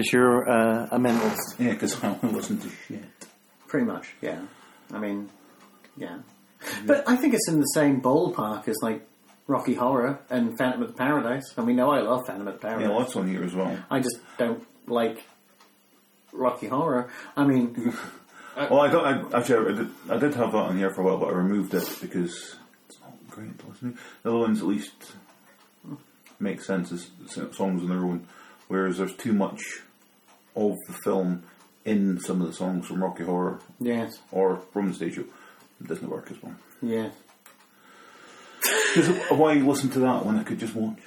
Because you're uh, a mentalist. Yeah, because I don't listen to shit. Pretty much, yeah. I mean, yeah. But I think it's in the same ballpark as like Rocky Horror and Phantom of the Paradise. And we know I love Phantom of the Paradise. Yeah, lots on here as well. I just don't like Rocky Horror. I mean, Well, I don't. I, actually, I did, I did have that on here for a while, but I removed it because it's not great to listen to. The other ones at least make sense as songs on their own, whereas there's too much of the film in some of the songs from Rocky Horror yes, or from the stage show. It doesn't work as well. Because why listen to that when I could just watch?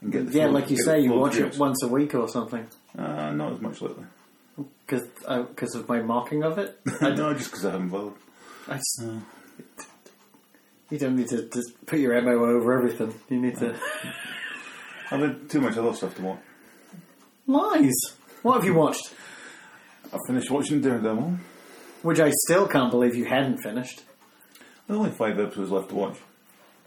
And get the Yeah, like you say, you watch it once a week or something. Uh, not as much lately. Because because of my mocking of it. I, no, just because I haven't bothered. I s- you don't need to just put your MO over everything. You need to. I've had too much other stuff to watch. Lies! What have you watched? I finished watching Daredevil. Which I still can't believe you hadn't finished. There's only five episodes left to watch.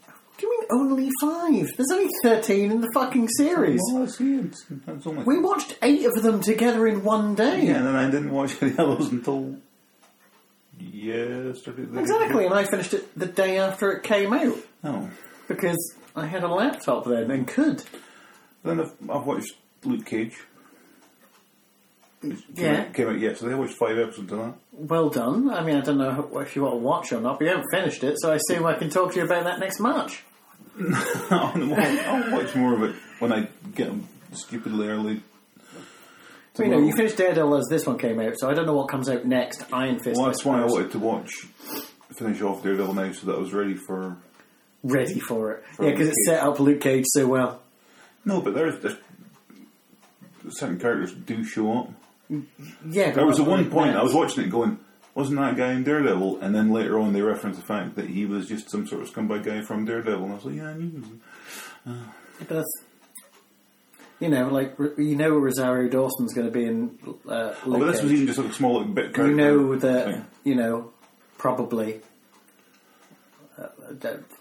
What do you mean only five? There's only 13 in the fucking series. Well, I see. It's, that's only We watched eight of them together in one day. Yeah, and then I didn't watch any others until yesterday. Exactly, and I finished it the day after it came out Oh. because I had a laptop then and could. Then I've, I've watched Luke Cage. Came Yeah, out, came out yesterday. I watched five episodes of that. well done. I mean, I don't know if you want to watch or not, but you haven't finished it, so I assume I can talk to you about that next March. I'll, watch more of it when I get them stupidly early. You know, you finished Daredevil as this one came out, so I don't know what comes out next. Iron Fist. Well, I that's why I wanted to watch, finish off Daredevil now so that I was ready for. ready for it. For yeah, because it set up Luke Cage so well. No, but there's, there's certain characters do show up. Yeah, There was at one point that. I was watching it going, wasn't that guy in Daredevil? And then later on they referenced the fact that he was just some sort of scumbag guy from Daredevil. And I was like, yeah, I knew. he was- But that's, you know, like you know, Rosario Dawson's going to be in. Uh, Oh, but this was even just like a small little bit. You know that thing. you know probably uh,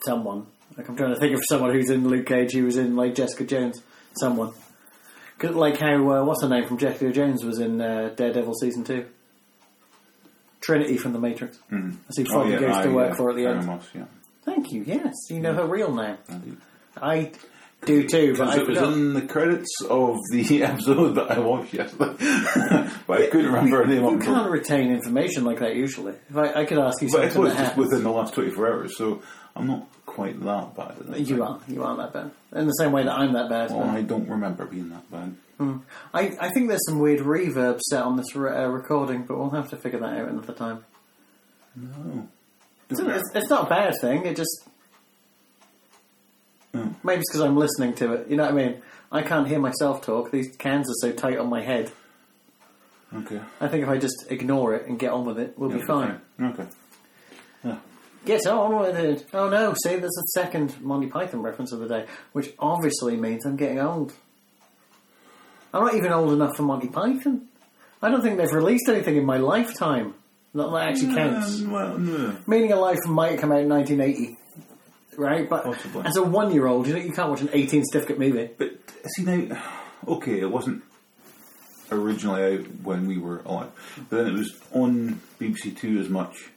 someone. Like I'm trying to think of someone who's in Luke Cage who was in like Jessica Jones. Someone. Like how uh, what's her name from Jessica Jones was in uh, Daredevil season two. Trinity from the Matrix. Mm. I see Oh, Foggy yeah, goes to work yeah, for at the end. much, yeah. Thank you. Yes, you know her real name. I do too, but it was in the credits of the episode that I watched yesterday, but I couldn't remember her name. You can't retain information like that usually. If I, I could ask you But it was just within the last 24 hours, so I'm not quite that bad. At it. You are. You aren't that bad. In the same way that I'm that bad. Well, I don't remember being that bad. I, I think there's some weird reverb set on this re- uh, recording, but we'll have to figure that out another time. No. It's, it's, it's not a bad thing. It just Oh. maybe it's because I'm listening to it. You know what I mean? I can't hear myself talk. These cans are so tight on my head. Okay. I think if I just ignore it and get on with it, we'll be fine. Okay. Yeah. Get on with it. Oh no! See, there's a second Monty Python reference of the day, which obviously means I'm getting old. I'm not even old enough for Monty Python. I don't think they've released anything in my lifetime. Not that actually counts. Um, well, no. Meaning of Life might come out in 1980, right? But Possibly. as a one-year-old, you know, you can't watch an 18 certificate movie. But see now, okay, it wasn't originally out when we were alive, but then it was on BBC Two as much.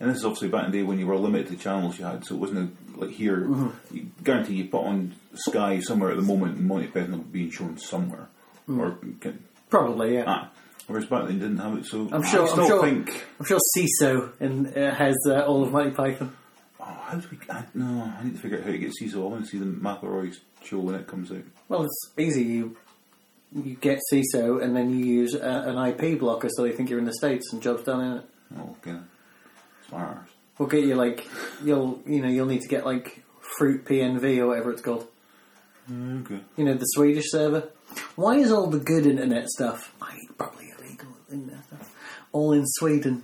And this is obviously back in the day when you were limited to channels you had, so it wasn't a, like here. Mm-hmm. You guarantee you put on Sky somewhere at the moment, and Monty Python will be being shown somewhere, Mm. or can, Probably, yeah. ah. Whereas back then you didn't have it, so I'm sure. I still I'm sure. think. I'm sure Seeso in, uh, has uh, all of Monty Python. Oh, how do we? I, no, I need to figure out how to get Seeso. I want to see the McElroy show when it comes out. Well, it's easy. You you get Seeso and then you use uh, an IP blocker so they think you're in the states and job's done in it. Oh, okay. Smart. We'll get you like you'll you know you'll need to get like Fruit PNV or whatever it's called. Okay. You know the Swedish server. Why is all the good internet stuff? I probably illegal internet stuff. All in Sweden.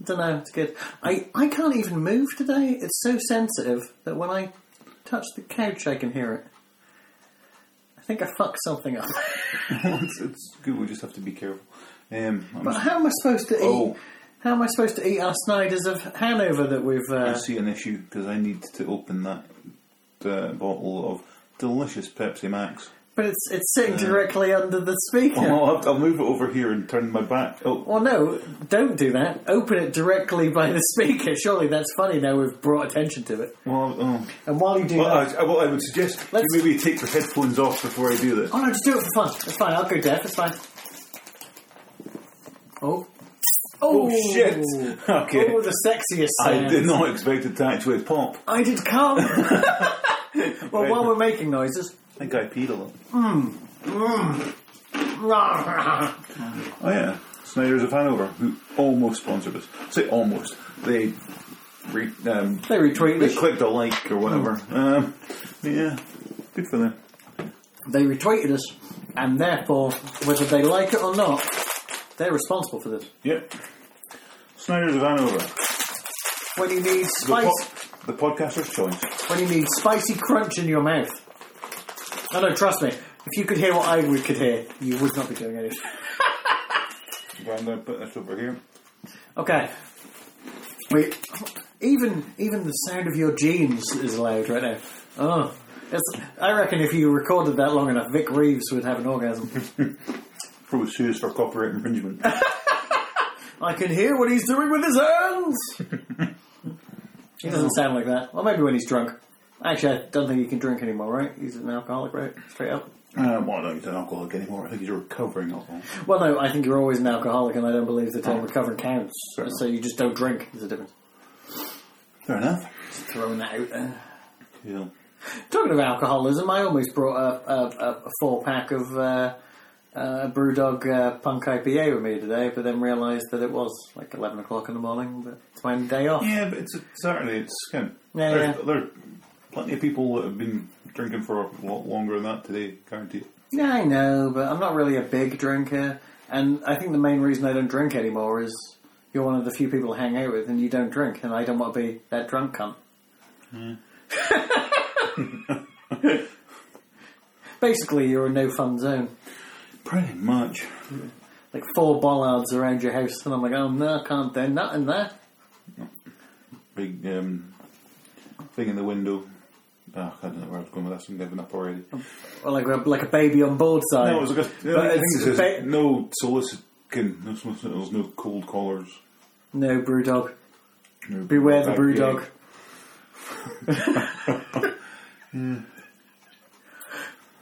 I don't know. It's good. I I can't even move today. It's so sensitive that when I touch the couch, I can hear it. I think I fucked something up. it's, it's good. We just have to be careful. Um, But just- how am I supposed to eat? How am I supposed to eat our Snyder's of Hanover that we've? I Uh, see an issue because I need to open that uh, bottle of delicious Pepsi Max. But it's it's sitting directly under the speaker. Well, I'll, have to- I'll move it over here and turn my back. Oh, Well, no, don't do that. Open it directly by the speaker. Surely that's funny now we've brought attention to it. well, oh. And while you do Well, that. I, well, I would suggest Let's- you maybe take your headphones off before I do this. Oh no, just do it for fun. It's fine. I'll go deaf. It's fine. Oh. Oh, shit! Okay. Oh, the sexiest I sound. did not expect it to actually pop. I did come. well, while we're making noises. I think I peed a lot. oh Oh yeah, Snyder's of Hanover, who almost sponsored us. Say almost. They re, um, They retweeted they us. clicked a like or whatever. Um, yeah, good for them. They retweeted us, and therefore, whether they like it or not, they're responsible for this. Yep. Snyder's of Hanover, When you need the, spice, po- the podcaster's choice. when you need spicy crunch in your mouth. No, no, trust me. If you could hear what I would could hear, you would not be doing anything. I'm going to put this over here. Okay. Wait. Even even the sound of your jeans is loud right now. Oh, it's, I reckon if you recorded that long enough, Vic Reeves would have an orgasm. Probably sue us for copyright infringement. I can hear what he's doing with his hands. he doesn't sound like that. Well, maybe when he's drunk. Actually, I don't think he can drink anymore, right? He's an alcoholic, right? Straight up. uh, well, I don't think he's an alcoholic anymore. I think he's a recovering alcoholic. Well, no, I think you're always an alcoholic, and I don't believe the term Oh. recovering counts. Fair So you just don't drink. There's a difference. Fair enough. Just throwing that out there. Yeah. Talking of alcoholism, I almost brought a, a, a, a four pack of uh, uh, Brewdog uh, Punk IPA with me today, but then realised that it was like 11 o'clock in the morning, but it's my day off. Yeah, but it's a Saturday. It's kind of, Yeah, there's, yeah. there are plenty of people that have been drinking for a lot longer than that today, guaranteed. Yeah, I know, but I'm not really a big drinker, and I think the main reason I don't drink anymore is you're one of the few people I hang out with, and you don't drink, and I don't want to be that drunk cunt. Basically, you're a no fun zone. Pretty much. Like four bollards around your house, and I'm like, oh no, I can't do nothing there. Big um, thing in the window. Oh, I don't know where I was going with that. I'm giving up already. Or like a, like a baby on board side. No, it was like a, But I think it's it ba- no soliciting, no solicitors, no cold callers. No brew dog. No Beware the bad brew gig. dog.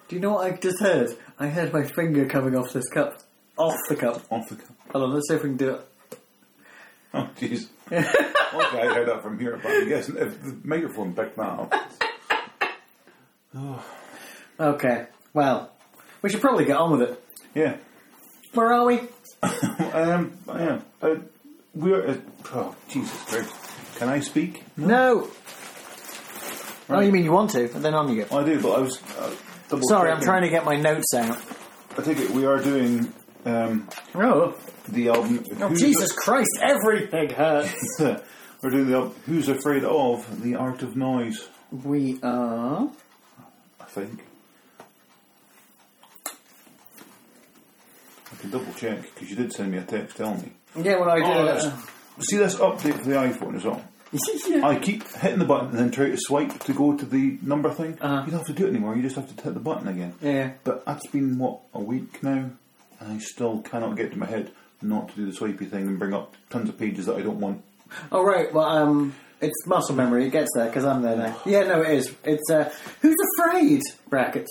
Do you know what I just heard? I heard my finger coming off this cup. Off the cup. Off the cup. Hold on, let's see if we can do it. Oh, jeez. okay, I heard that from here, but I'm guessing if the microphone picked that up. Okay, well, we should probably get on with it. Yeah. Where are we? Um, yeah. Uh, we are. Uh, oh, Jesus Christ. Can I speak? No. Oh, you mean you want to? And then on you go. I do, but I was. Uh, Sorry, I'm trying to get my notes out. I take it we are doing um, Oh, the album. oh Who's Jesus Christ, everything hurts. we're doing the album. Who's Afraid of the Art of Noise? we are. I think. I can double check because you did send me a text telling me. Yeah, well, I did. Oh, uh, that's- See this update for the iPhone as well. I keep hitting the button and then try to swipe to go to the number thing. Uh-huh. You don't have to do it anymore. You just have to hit the button again. yeah. But that's been what a week now, and I still cannot get to my head not to do the swipey thing and bring up tons of pages that I don't want. Oh right, well, um, it's muscle memory. It gets there because I'm there now. Yeah, no, it is. It's uh, who's afraid? Brackets.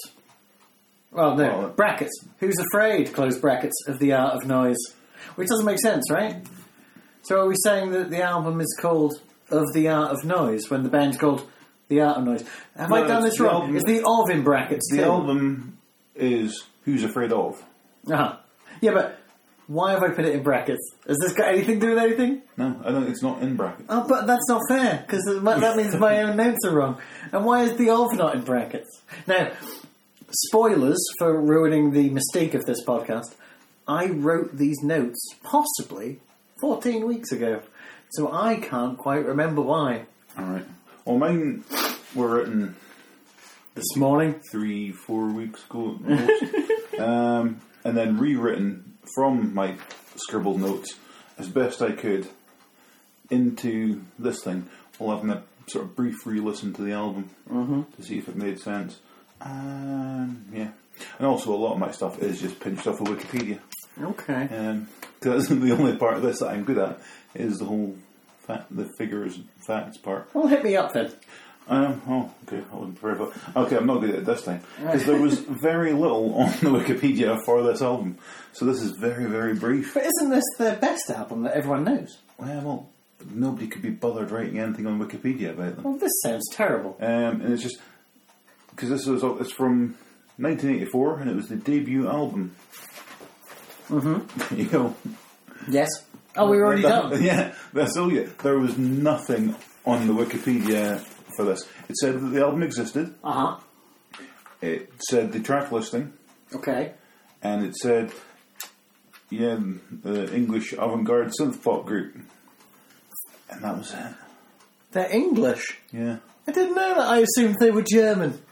Well, no Well, brackets. Who's afraid? Close brackets of the art of noise, which doesn't make sense, right? So are we saying that the album is called "Of the Art of Noise" when the band's called "The Art of Noise"? Have I done it's this the wrong? album- Is the "of" in brackets? The too? album is Who's Afraid of. Uh-huh. Yeah, but why have I put it in brackets? Has this got anything to do with anything? No, I don't. It's not in brackets. Oh, but that's not fair because that means my own notes are wrong. And why is the of not in brackets? Now, spoilers for ruining the mystique of this podcast. I wrote these notes possibly 14 weeks ago, so I can't quite remember why. All right. Well, mine were written This morning, three, four weeks ago, most. um, and then rewritten from my scribbled notes as best I could into this thing, while having a sort of brief re-listen to the album to see if it made sense. Um, yeah. And also, a lot of my stuff is just pinched off of Wikipedia. Okay. Um, 'cause that's the only part of this that I'm good at is the whole fa the figures facts part. Well, hit me up then. Um, oh, okay, I wasn't prepared that. Okay, I'm not good at it this time. Because there was very little on the Wikipedia for this album. So this is very, very brief. But isn't this the best album that everyone knows? Well, nobody could be bothered writing anything on Wikipedia about them. Well, this sounds terrible. Um, and it's just because this was it's from 1984 and it was the debut album. Mm-hmm. There you know, Yes. Oh, we already that- done. Yeah, that's all. Yeah, there was nothing on the Wikipedia for this. It said that the album existed. Uh huh. It said the track listing, Okay. and it said, yeah, the English avant-garde synth pop group, and that was it. They're English. Yeah. I didn't know that. I assumed they were German.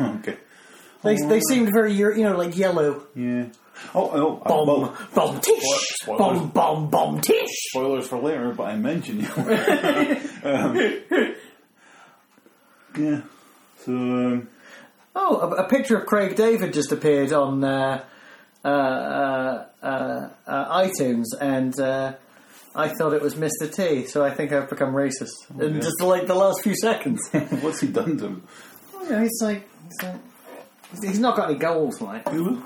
Okay. They, they seemed very, Euro- you know, like yellow. Yeah. Oh, oh, I- Bomb, well, bomb, tish, Spoilers. bomb, bomb, bomb, tish. spoilers for later, but I mentioned you. um, yeah. So um, Oh, a, a picture of Craig David just appeared on uh, uh, uh, uh, uh, iTunes, and uh, I thought it was Mr. T. So I think I've become racist in yeah. just like the last few seconds. what's he done to him? you know, he's like, he's like, he's not got any goals, like. Who?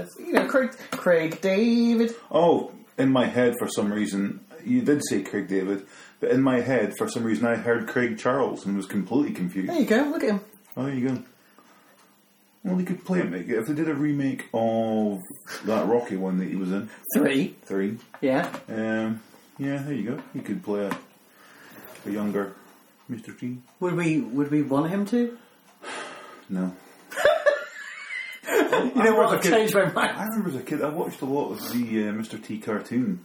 That's, you know, Craig, Craig David. Oh, in my head, for some reason, you did say Craig David, but in my head, for some reason, I heard Craig Charles and was completely confused. There you go. Look at him. Oh, there you go. Well, they could play it, make it. If they did a remake of that Rocky one that he was in, Three. three, Yeah. um, yeah, there you go. He could play a, a younger Mr. T. Would we? Would we want him to? No. You know what? I've changed my mind. I remember as a kid, I watched a lot of the uh, Mr. T cartoon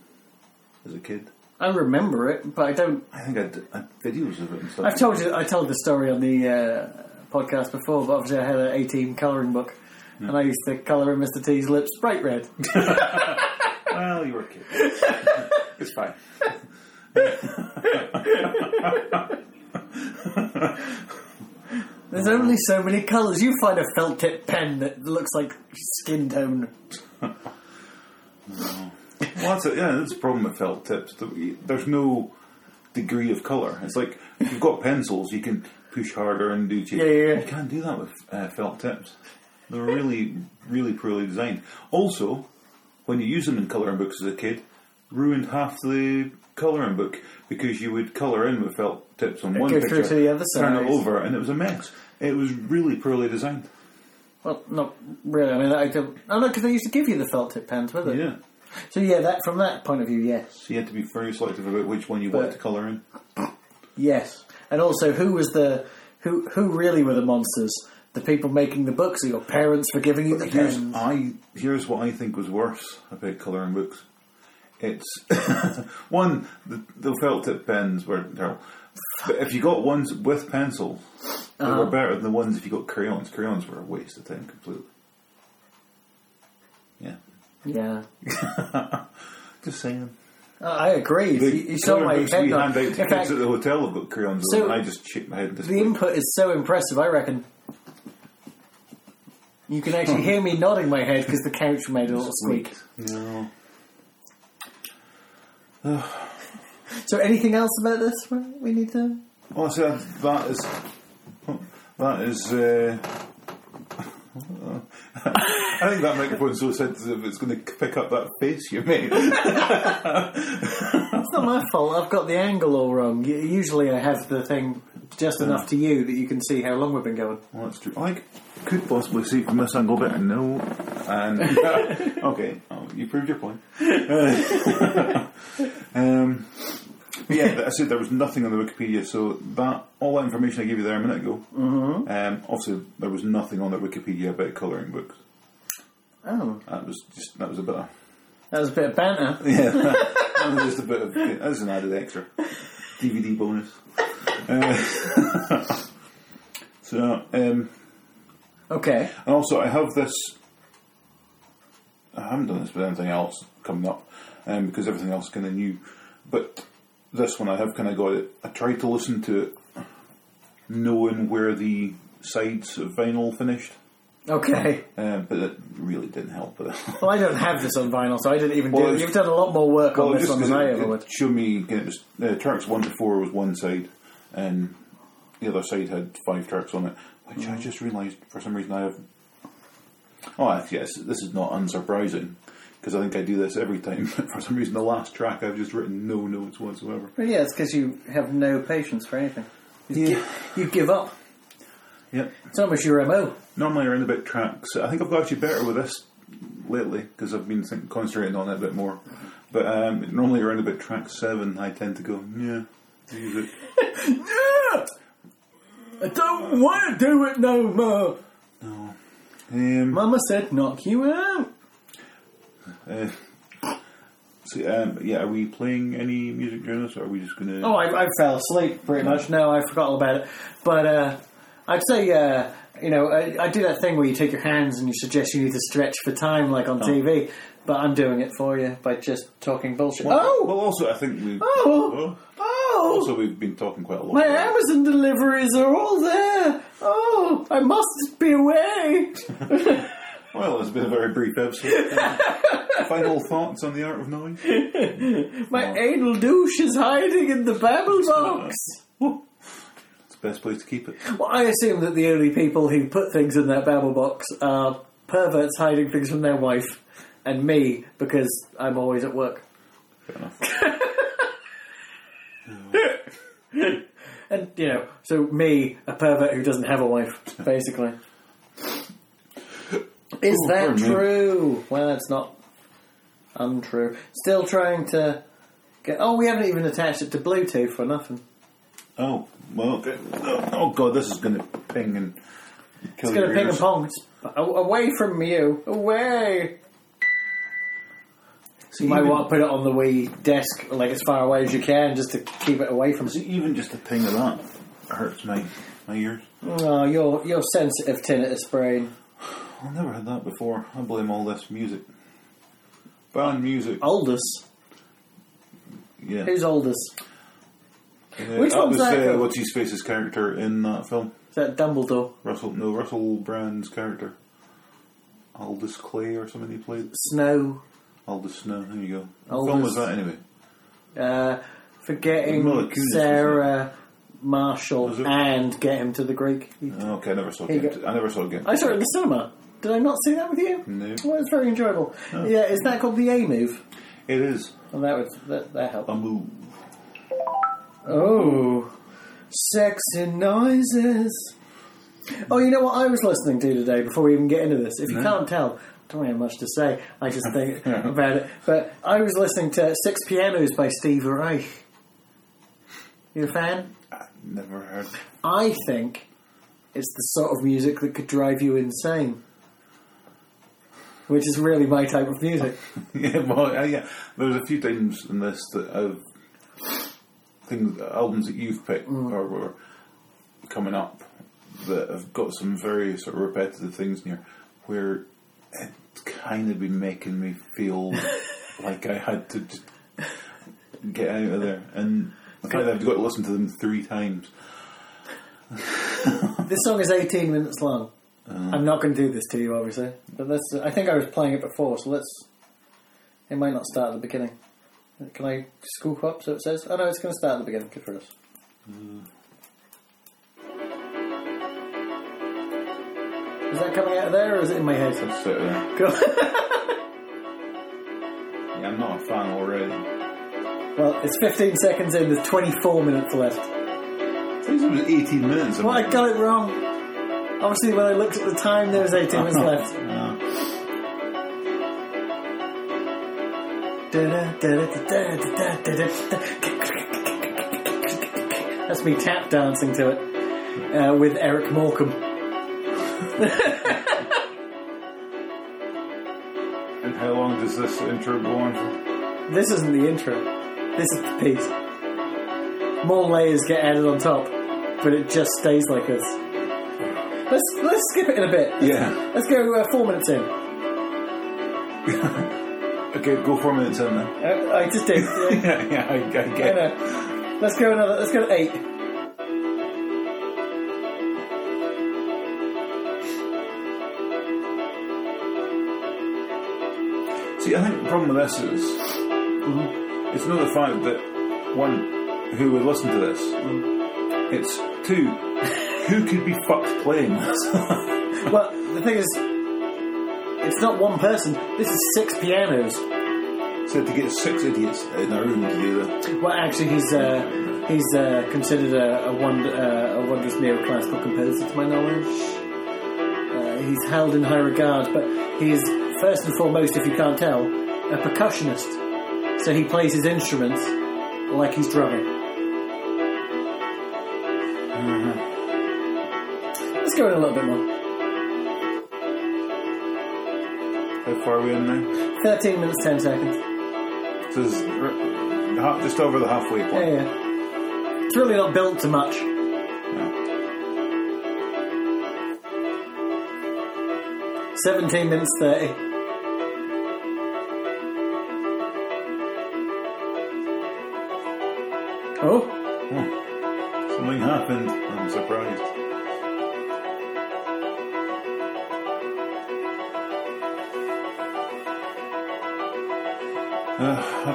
as a kid. I remember it, but I don't. I think I had, I had videos of it and stuff. I've told you. I told the story on the uh, podcast before, but obviously I had an 18 colouring book, and I used to colour in Mr. T's lips bright red. Well, you were a kid. it's fine. There's only so many colours. You find a felt tip pen that looks like skin tone. Well, that's it. Yeah, that's the problem with felt tips. There's no degree of colour. It's like if you've got pencils, you can push harder and do. Yeah, yeah, yeah. You can't do that with uh, felt tips. They're really, really poorly designed. Also, when you use them in colouring books as a kid, ruined half the colouring book because you would colour in with felt tips on one go picture, through to the other turn side. it over, and it was a mess. It was really poorly designed. Well, not really. I mean, I don't. Oh, I know because they used to give you the felt tip pens with it. Yeah. So yeah, that from that point of view, yes, So you had to be very selective about which one you wanted to colour in. yes, and also who was the who who really were the monsters? The people making the books, or your parents for giving you the Here's pens? I here's what I think was worse about colouring books. It's one the, the felt tip pens were terrible, but if you got ones with pencil, they Uh-huh. were better than the ones if you got crayons. Crayons were a waste of time completely. Yeah, Yeah, just saying. Uh, I agree. The you, you saw colouring my books head. we nod. hand out to In kids fact, at the hotel have got crayons, So- and I just shake my head. And the disbelief. input is so impressive. I reckon you can actually hear me nodding my head because the couch made a little squeak. No. So, anything else about this we need to? Well, so that is that is. Uh, I think that microphone's so sensitive it's going to pick up that face you made. It's not my fault. I've got the angle all wrong. Usually, I have the thing just enough to you that you can see how long we've been going. well, that's true. I could possibly see from this angle better. No, and okay, oh, you proved your point. um, yeah, I said there was nothing on the Wikipedia, so that all that information I gave you there a minute ago. Mm-hmm. Um, also, there was nothing on the Wikipedia about colouring books. Oh, That was just that was a bit of that was a bit of banter. yeah, that was just a bit of that's an added extra DVD bonus. Uh, so, um, Okay. and also I have this. I haven't done this with anything else coming up, um, because everything else is kind of new. But this one I have kind of got it. I tried to listen to it, knowing where the sides of vinyl finished, Okay. uh, but it really didn't help. Well, I don't have this on vinyl, so I didn't even Well, do. it. You've done a lot more work on this one than I ever would. showed me it was, uh, tracks one to four was one side, and the other side had five tracks on it, which Mm. I just realised for some reason I have. Oh, yes, this is not unsurprising because I think I do this every time. for some reason, the last track I've just written no notes whatsoever. Well, yeah, it's because you have no patience for anything. You, Yeah. gi- you give up. Yep. It's almost your MO. Normally around about tracks. I think I've got actually better with this lately because I've been think, concentrating on it a bit more. But um, normally around about track seven, I tend to go, yeah, use it. Yeah! I don't want to do it no more. No. Um, Mama said knock you out. uh, so, um, yeah, are we playing any music during this, or are we just going to? Oh, I, I fell asleep pretty much. No, I forgot all about it. But uh, I'd say, uh, you know, I, I do that thing where you take your hands and you suggest you need to stretch for time, like on TV. But I'm doing it for you by just talking bullshit. Well, oh, well, also I think we. oh, oh! Also, we've been talking quite a lot. My Amazon deliveries are all there. Oh, I must be away. Well, it's been a very brief episode. Final thoughts on the art of noise. My anal douche is hiding in the babble box. It's the best place to keep it. Well, I assume that the only people who put things in that babble box are perverts hiding things from their wife, and me because I'm always at work. Fair enough. And you know, so me, a pervert who doesn't have a wife, basically. Is Oh, that pardon me. true? Well, it's not untrue. Still trying to get. Oh, we haven't even attached it to Bluetooth for nothing. Oh well. okay. Oh, oh god, this is going to ping and kill It's going your to ping and pong. It's a- away from you. Away. See, You might want to put it on the Wii desk, like as far away as you can, just to keep it away from. see, even just the ping of that hurts my my ears. Oh, you're you're sensitive tinnitus brain. I've never had that before. I blame all this music. Band music. Oldest. Yeah. Who's oldest? Uh, Which that one's was that? uh, what's his face's character in that film? Is that Dumbledore? Russell no Russell Brand's character. Aldous Clay or something he played. Snow. Aldous Snow. There you go. What film was that anyway? Uh, forgetting Kunis, Sarah Marshall Was it? and get him to the Greek. Okay, I never saw. Here you Game. I never saw Game. I saw it in the cinema. Did I not see that with you? No. Well, it's very enjoyable. Yeah, is that called the A move? It is Well, that would that, that helped. a move. Oh, sexy noises. Oh, you know what I was listening to today before we even get into this? If you can't tell, don't have much to say. I just think about it. But I was listening to Six Pianos by Steve Reich. You a fan? I never heard. I think it's the sort of music that could drive you insane. Which is really my type of music. yeah, well, uh, yeah. There's a few times in this that I've things, albums that you've picked or were coming up that have got some very sort of repetitive things in here, where it's kind of been making me feel like I had to just get out of there, and the fact that I've got to listen to them three times. This song is 18 minutes long. Uh-huh. I'm not going to do this to you, obviously. But let's. I think I was playing it before, so let's. It might not start at the beginning. Can I scoop up so it says? Oh no, it's going to start at the beginning. Good for us. Mm. Is that coming out of there or is it in my head? Just sit there. Cool. Yeah, I'm not a fan already. well, it's 15 seconds in, there's 24 minutes left. This was 18 minutes. Well, I got it wrong. Obviously, when I looked at the time, there was 18 minutes left. That's me tap dancing to it uh, with Eric Morecambe. And how long does this intro go on for? This isn't the intro. This is the piece. More layers get added on top, but it just stays like this. Let's let's skip it in a bit. Yeah. Let's go uh, four minutes in. Okay, go four minutes in then. Uh, I just did. Yeah. yeah, I, I get it. Let's go another. Let's go to eight. See, I think the problem with this is it's not the fact that one who would listen to this. It's two who could be fucked playing this. Well, the thing is, it's not one person. This is six pianos. so to get six idiots in a room to do that. Well, actually, he's uh, he's uh, considered a, a, wonder, uh, a wondrous neoclassical composer, to my knowledge. Uh, he's held in high regard, but he's is first and foremost, if you can't tell, a percussionist. So he plays his instruments like he's drumming. Mm-hmm. Let's go in a little bit more. How far are we in now? 13 minutes, 10 seconds. So just over the halfway point. Yeah, yeah. It's really not built to much. 17 minutes 30.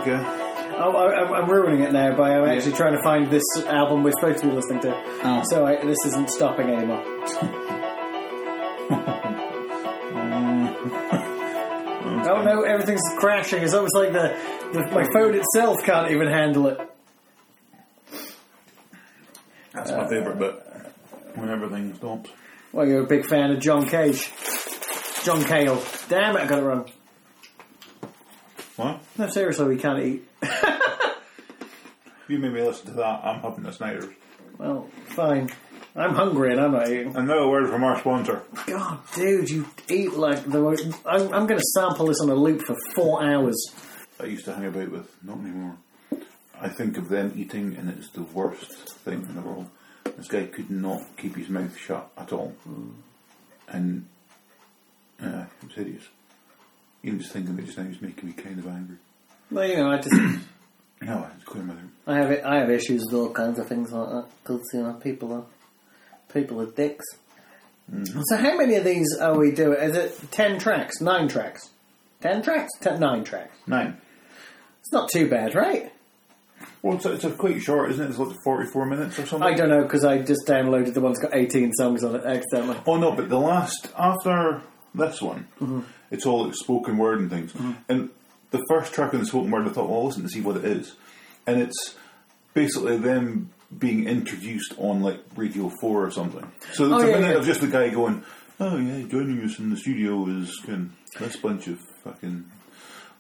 Okay. oh I, I'm ruining it now by I'm actually trying to find this album we're supposed to be listening to. Oh. So I, this isn't stopping anymore. oh no, everything's crashing. It's almost like the, the my phone itself can't even handle it. That's my favourite bit. When everything stops. Well, you're a big fan of John Cage. John Cale. Damn it, I got it wrong. What? No, seriously, we can't eat. You made me listen to that. I'm having the Snyder's. Well, fine. I'm hungry and I'm not eating. And now a word from our sponsor. God, dude, you eat like the. I'm, I'm going to sample this on a loop for four hours. I used to hang about with, not anymore. I think of them eating, and it's the worst thing in the world. This guy could not keep his mouth shut at all, and uh, it was hideous. Even just thinking of it just now is making me kind of angry. Well, you know, I just. No, it's clear my throat. I have I have issues with all kinds of things like that because you know people are people are dicks. Mm-hmm. So how many of these are we doing? Is it ten tracks, nine tracks, ten tracks, ten, nine tracks? Nine. It's not too bad, right? Well, it's, it's a quite short, isn't it? It's like 44 minutes or something. I don't know because I just downloaded the one that's got eighteen songs on it accidentally. Oh no, but the last after this one, Mm-hmm. it's all like spoken word and things. And the first track on the spoken word, I thought, well, I'll listen to see what it is, and it's basically them being introduced on like Radio Four or something. So it's Oh, a yeah, minute yeah. of just the guy going, "Oh yeah, joining us in the studio is kind of this bunch of fucking."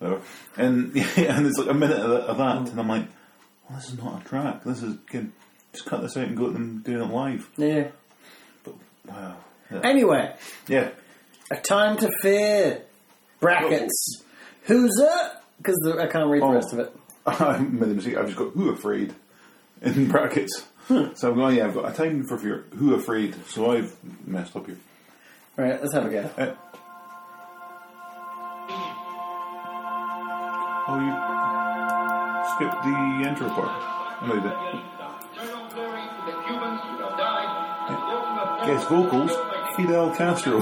Whatever. And yeah, and it's like a minute of that, of that and I'm like, well, this is not a track. This is can just cut this out and go at them doing it live. Yeah. But wow, yeah. Anyway, yeah. A time to fear brackets. Who's it? Because I can't read the Oh. rest of it. I made a mistake. I've just got who afraid in brackets. So I'm going, yeah, I've got a time for fear. Who afraid? So I've messed up here. Right, let's have a go. Uh, oh, you skipped the intro part. No, you didn't. Guest vocals, Fidel Castro.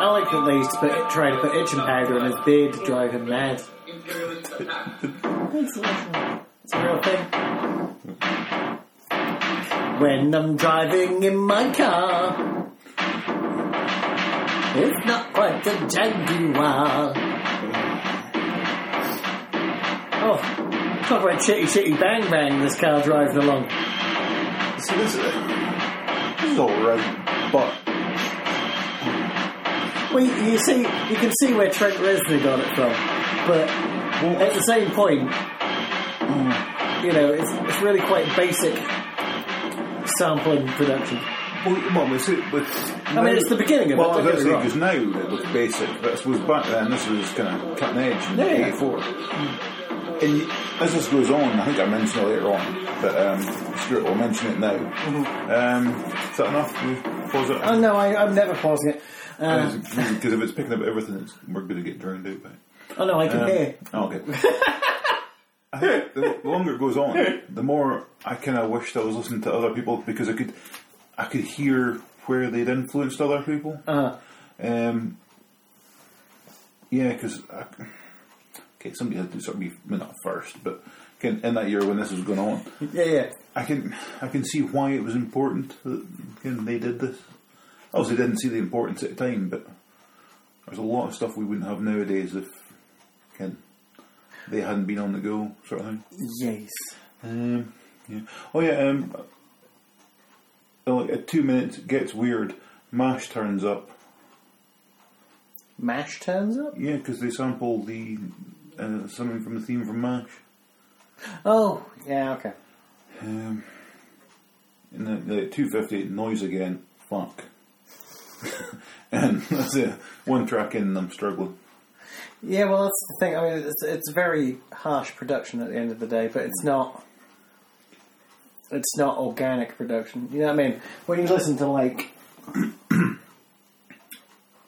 I like that they used to put, try to put itching powder in his beard to drive him mad. It's a real thing. When I'm driving in my car, it's not quite a Jaguar. Talk about chitty chitty bang bang this car driving along. See, this, uh, this is alright, but Well, you, you see, you can see where Trent Reznor got it from, but at the same point, you know, it's, it's really quite basic sampling production. well, well it- I mean, it's the beginning of well, it. I Don't was get me going to say, wrong. because now it looks basic, but it was back then this was kind of cutting edge in Yeah, yeah. 84. And as this goes on, I think I mentioned it later on, but um, Stuart will mention it now. Um, is that enough? We pause it? Mm-hmm. Oh no, I, I'm never pausing it. Uh, Because if it's picking up everything, it's, we're going to get drowned out by it. oh no, I can Um, hear. oh, okay. I think the, longer it goes on, the more I kind of wished I was listening to other people because I could, I could hear where they'd influenced other people. Uh, Um, yeah, because okay, somebody had to sort of be well, not first, but can, in that year when this was going on, yeah, yeah. I can I can see why it was important that they did this. Obviously, didn't see the importance at the time, but there's a lot of stuff we wouldn't have nowadays if again, they hadn't been on the go, sort of thing. Yes. Um, yeah. Oh yeah. Um, uh, like at two minutes, it gets weird. Mash turns up. Mash turns up? Yeah, because they sample the uh, something from the theme from Mash. Oh, yeah, okay. Um, and the, the 250 noise again. Fuck. and that's it. One track in, and I'm struggling. Yeah, well, that's the thing. I mean, it's, it's very harsh production at the end of the day, but it's not. It's not organic production. You know what I mean? When you listen to like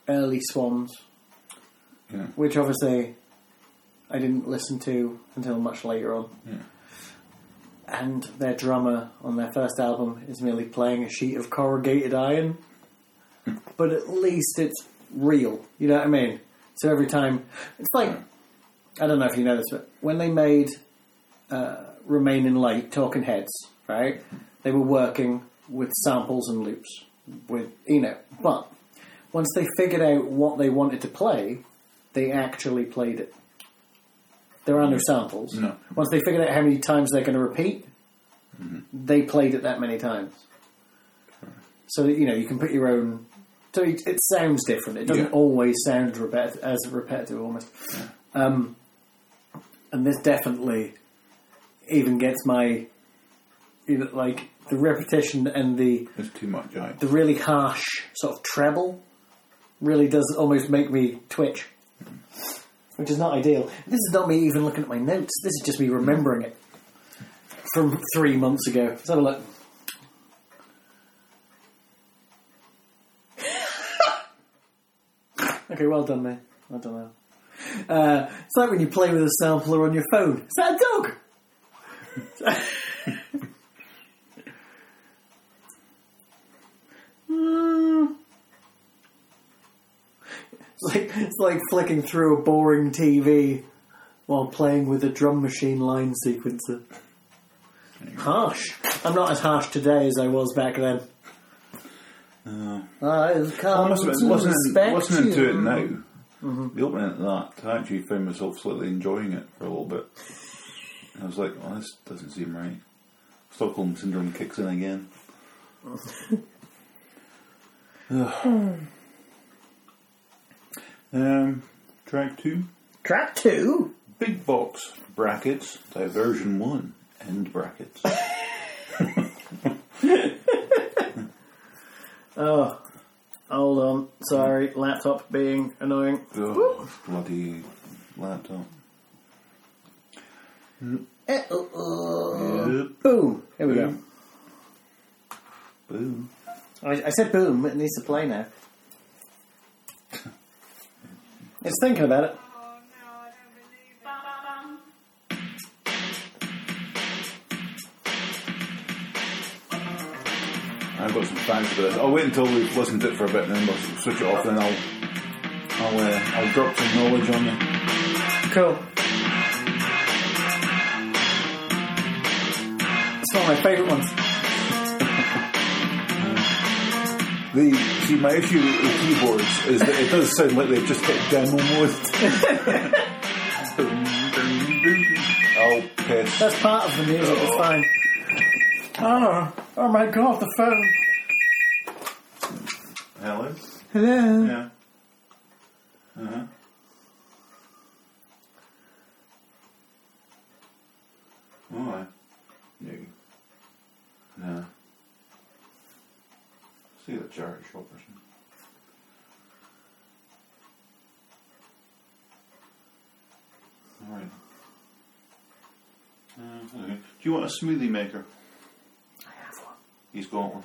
early Swans, Yeah. which obviously I didn't listen to until much later on, Yeah. and their drummer on their first album is merely playing a sheet of corrugated iron, but at least it's real. You know what I mean? So every time, it's like I don't know if you know this, but when they made uh, Remain in Light, Talking Heads, right? They were working with samples and loops, with you know, but once they figured out what they wanted to play, they actually played it. There are no samples. No. Once they figured out how many times they're going to repeat, they played it that many times. So that you know you can put your own. So it, it sounds different. It doesn't Yeah. always sound repet- as repetitive almost. Um, and this definitely even gets my you know, like the repetition and the It's too much, I. the really harsh sort of treble really does almost make me twitch, which is not ideal. This is not me even looking at my notes. This is just me remembering it from three months ago. Let's have a look. okay, well done, man. Well done. Al. Uh, it's like when you play with a sampler on your phone. Is that a dog? Hmm. It's like it's like flicking through a boring TV while playing with a drum machine line sequencer. Harsh. I'm not as harsh today as I was back then. Uh, I admit, to listening, respect listening you. to it now, the opening of that, I actually found myself slightly enjoying it for a little bit. I was like, well, this doesn't seem right. Stockholm syndrome kicks in again. Um, track two, Track two. Beat Box brackets, diversion one, end brackets. Oh, hold on. Sorry, laptop being annoying. Ugh, bloody laptop. Eh, uh, uh. Yep. Boom. Here we go. Boom. Boom. I, I said boom. It needs to play now. It's thinking about it. I've got some plans for this. I'll wait until we've listened to it for a bit and then we'll switch it off and I'll I'll uh, I'll drop some knowledge on you. Cool. It's one of my favourite ones. The see my issue with keyboards is that it does sound like they've just hit demo mode. oh piss. That's part of the music. It's fine. Oh, oh my god, the phone. Hello? Hello. Yeah. Uh-huh. Alright. No. No. See the or. Alright. Uh, okay. Do you want a smoothie maker? I have one. He's got one.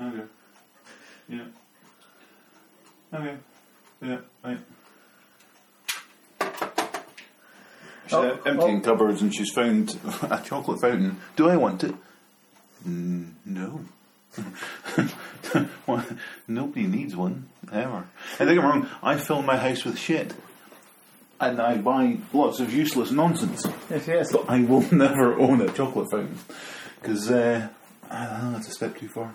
Okay. Yeah. Okay. Yeah, right. She's Oh, emptying cupboards and she's found a chocolate fountain. Do I want it? Mm, no. Well, Nobody needs one, ever. And don't get me wrong, I fill my house with shit. And I buy lots of useless nonsense. Yes, yes. But I will never own a chocolate fountain. Because, uh, I don't know, that's a step too far.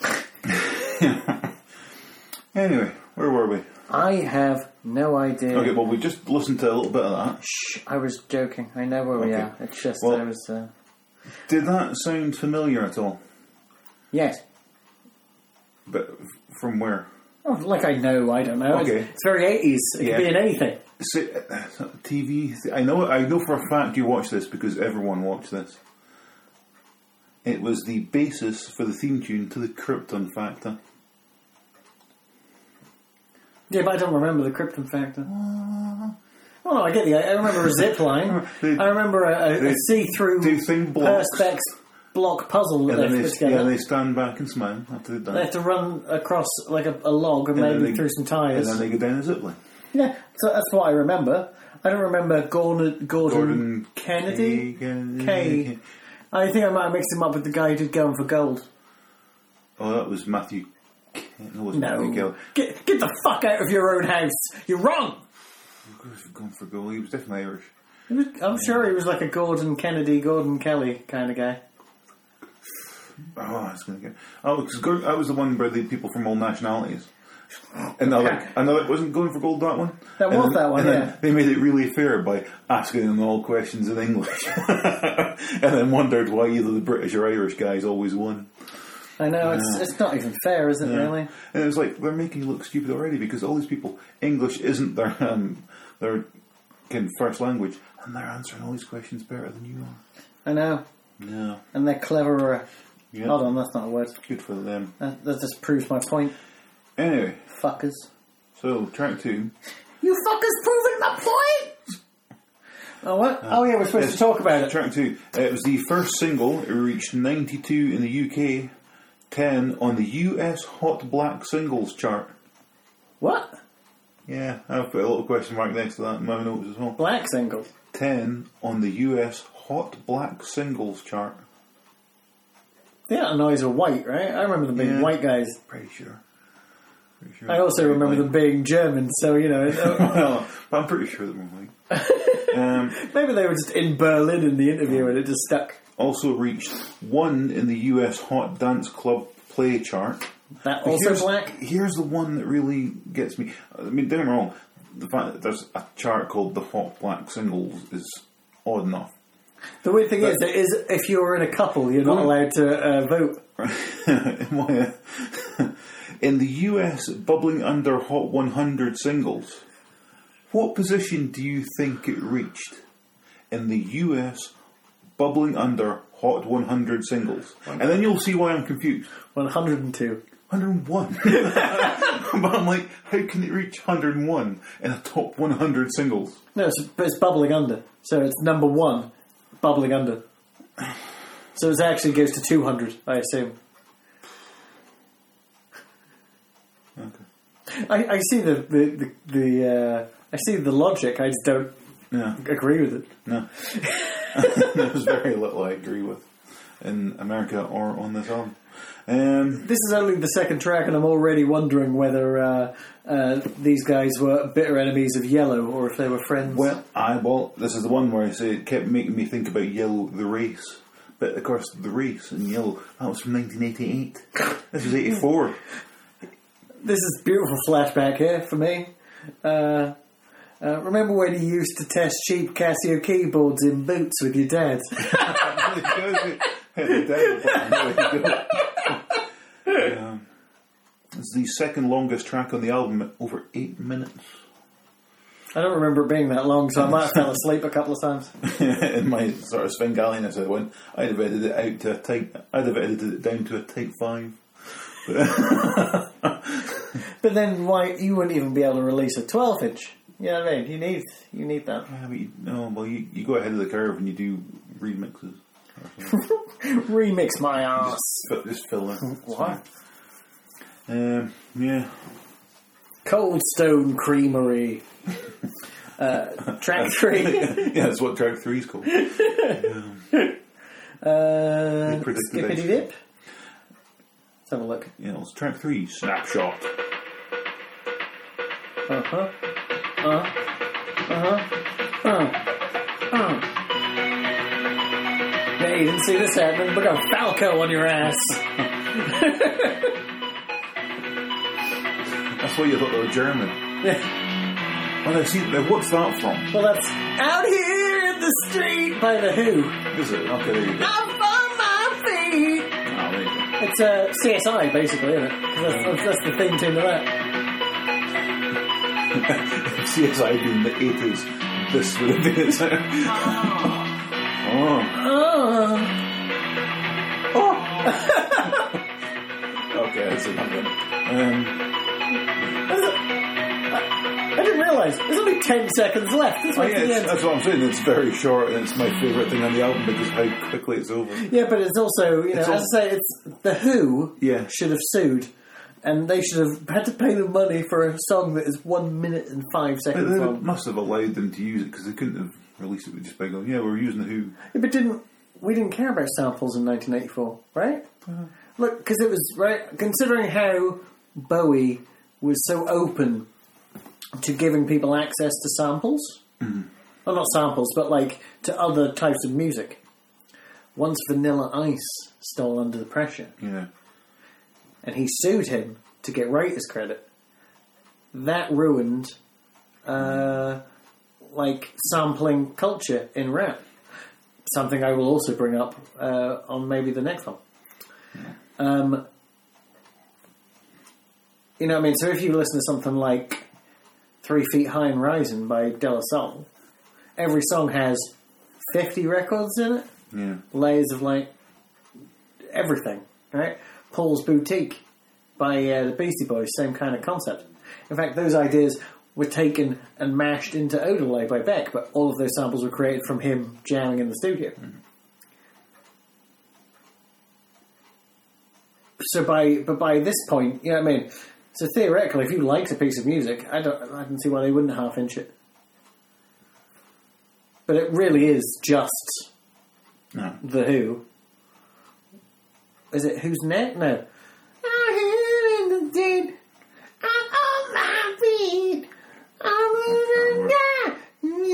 anyway, where were we? I have no idea. Okay, well, we just listened to a little bit of that. Shh, I was joking. I know where we Okay. are. It's just Well- I was. Uh, Did that sound familiar at all? yes. But from where? Oh, like I know. I don't know. Okay. It's, it's very eighties. It Yeah. could be in anything. See, uh, TV. I know. I know for a fact you watched this because everyone watched this. It was the basis for the theme tune to the Krypton Factor. Yeah, but I don't remember the Krypton factor. Oh, I get the. I remember a zip line. They- I remember a, a, see-through do thing blocks. perspex block puzzle that And they've they, yeah, they stand back and smile after they've done They have to run across like a, a log and, And maybe they- through some tyres. And then they go down a zip line. Yeah, so that's what I remember. I don't remember Gordon, Gordon, Gordon Kennedy. K- K. I think I might have mixed him up with the guy who did Going for Gold. Oh, that was Matthew. K- No, wasn't Matthew get get the fuck out of your own house. You're wrong. Going for goal. He was definitely Irish. He was, I'm sure he was like a Gordon Kennedy, Gordon Kelly kind of guy. Oh, that's going to get. Oh, because that was the one where the people from all nationalities. And Another, Okay. another wasn't going for gold. That one. That And was then- that one, and yeah. They made it really fair by asking them all questions in English, and then wondered why either the British or Irish guys always won. I know it's it's not even fair, is it? Really? And it's like they're making you look stupid already because all these people English isn't their um, their kind of first language, and they're answering all these questions better than you are. I know, Yeah, and they're cleverer. yeah. Hold on, that's not a word. Good for them. That, that just proves my point. Anyway, Fuckers. so track two. You fuckers proving my point. Oh what? oh yeah, we're supposed to talk about it. Track two. Uh, it was the first single. It reached 92 in the UK, 10 on the US Hot Black Singles chart. What? Yeah, I've put a little question mark next to that in my notes as well. Black singles. 10 on the US Hot Black Singles chart. The Illinois are white, right? I remember them being Yeah. white guys. Pretty sure. Pretty sure. I also remember them being German, so you know, well, but I'm pretty sure that we're like. um, maybe they were just in Berlin in the interview and it just stuck. Also reached one in the US Hot Dance Club Play chart. That But also here's, black. Here's the one that really gets me. I mean, don't get me wrong. The fact that there's a chart called the Hot Black Singles is odd enough. The weird thing is, But- if you're in a couple, you're not Well- allowed to uh, vote. In the US Bubbling Under Hot 100 singles, what position do you think it reached in the US Bubbling Under Hot 100 singles? And then you'll see why I'm confused. 102. 101. but I'm like, how can it reach 101 in a top 100 singles? No, it's, but it's bubbling under. So it's number one, bubbling under. So it actually goes to 200, I assume. Okay. I, I see the the the, the uh, I see the logic. I just don't Yeah, agree with it. no. There's very little I agree with in America or on this album. Um, This is only the second track, and I'm already wondering whether uh, uh, these guys were bitter enemies of Yello or if they were friends. well, I well, this is the one where I say it kept making me think about Yello the Race. But of course, the race and Yello that was from 1988. This was 84. this is beautiful flashback here for me. Uh, uh, remember when you used to test cheap Casio keyboards in boots with your dad? Um, It's the second longest track on the album at over eight minutes. I don't remember it being that long, so I might have fell asleep a couple of times. In my sort of Svengaliness, I went, I'd have edited it out to a tight, I'd have edited it down to a tight five. But then, why you wouldn't even be able to release a 12 inch? You know what I mean? You need you need that. Yeah, but you, no, well, you, you go ahead of the curve and you do remixes. Remix my ass. But just fill. What? Um, yeah. Cold Stone Creamery. Uh, track three. yeah, that's what track three's called. Uh, skippity dip. Let's have a look. Yeah, it's track three, Snapshot. Uh huh. Uh huh. Uh huh. Uh. Uh. Yeah, you didn't see this happening. Look at Falco on your ass. That's why you thought they were German. Well, I've seen. What's that from? well, that's out here in the street by the Who. Is it? Okay, there you go. I'm on my feet. Ah, there you go. It's uh, CSI, basically, isn't it? that's, that's the theme tune to that. CSI in the 80s, this would have been its. oh. Oh. Okay, that's enough. Um, I, didn't realise. There's only 10 seconds left. This oh, yeah, the end. that's what I'm saying. It's very short, and it's my favourite thing on the album because how quickly it's over. Yeah, but it's also, you know, It's as all- I say, it's The Who Yeah. should have sued. And they should have had to pay them money for a song that is one minute and five seconds they long. must have allowed them to use it because they couldn't have released it with just by going, yeah, we're using the Who. Yeah, but didn't we didn't care about samples in 1984, right? Uh-huh. Look, because it was right. Considering how Bowie was so open to giving people access to samples, Mm-hmm. well, not samples, but like to other types of music. Once Vanilla Ice stole Under the Pressure, Yeah. And he sued him to get writers credit, that ruined uh, like sampling culture in rap. Something I will also bring up uh, on maybe the next one. Um, you know what I mean? So if you listen to something like Three Feet High and Rising by De La Soul, every song has 50 records in it Yeah. layers of like everything, right? Paul's Boutique by uh, the Beastie Boys, same kind of concept. In fact, those ideas were taken and mashed into Odelay by Beck, but all of those samples were created from him jamming in the studio. So by but by this point, you know what I mean. So theoretically, if you liked a piece of music, I don't I can see why they wouldn't half inch it. But it really is just No. the Who. Is it Who's Next? No. I hear in the dead. I'm on my feet. I'm in the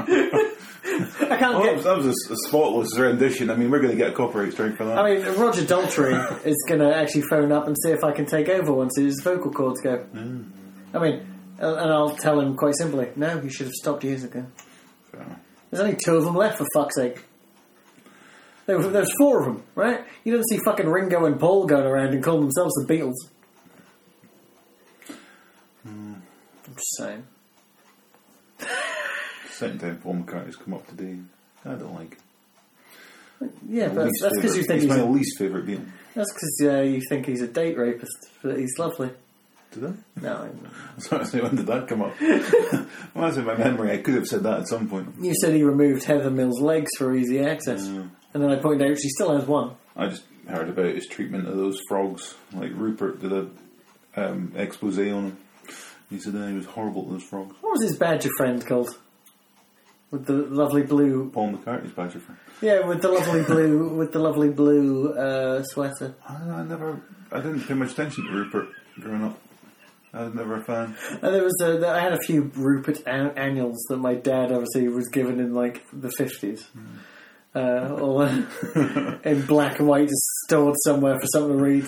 I can't Well, that get. was, that was a, s- a spotless rendition. I mean, we're going to get a copyright strike for that. I mean, Roger Daltrey is going to actually phone up and see if I can take over once his vocal cords go. Mm. I mean, and I'll tell him quite simply, no, he should have stopped years ago. So, There's only two of them left, for fuck's sake. There, there's four of them, right? You don't see fucking Ringo and Paul going around and calling themselves the Beatles. I'm just saying. second time Paul McCartney's come up today. I don't like it. Yeah, but that's because you think he's he's my a, least favourite Beatle. that's because uh, you think he's a date rapist. But he's lovely. Did I? No, I- Sorry, so when did that come up? well, that's in my memory. I could have said that at some point. you said he removed Heather Mills' legs for easy access, and then I pointed out she still has one. I just heard about his treatment of those frogs. Like Rupert did a um, expose on him. He said that he was horrible to those frogs. What was his badger friend called? With the lovely blue, Paul McCartney's badger friend. yeah, with the lovely blue, with the lovely blue uh, sweater. I, I never, I didn't pay much attention to Rupert growing up. I was never a fan. And there was uh, a, I had a few Rupert an- annuals that my dad obviously was given in like the fifties, hmm. uh, all in black and white, just stored somewhere for someone to read.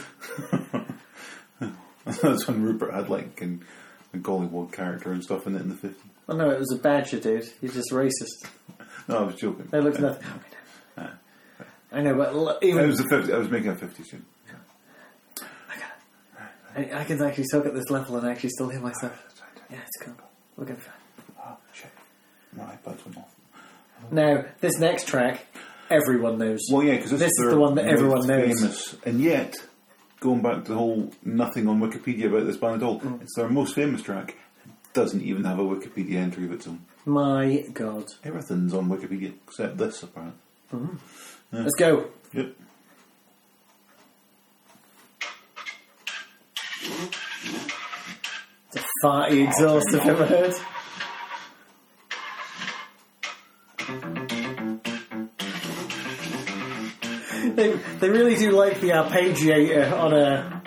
That's when Rupert had like an, a Gollywog character and stuff in it in the 50s. Oh no, it was a badger, dude. You're just racist. No, I was joking. They looked nothing. Ah. I know, but even It was the 50s. I was making a 50s tune. I, I can actually talk at this level and actually still hear myself. Yeah, it's cool. We're be fine. Oh, shit. My iPad's went off. Now, this next track, everyone knows. Well, yeah, because this, This is the one that everyone knows. Famous, and yet, going back to the whole nothing on Wikipedia about this band at all, Mm. it's their most famous track. It doesn't even have a Wikipedia entry of its own. My God. Everything's on Wikipedia except this, apparently. Let's go. Yep. farty, exhaustive ever heard. They, they really do like the arpeggiator on a.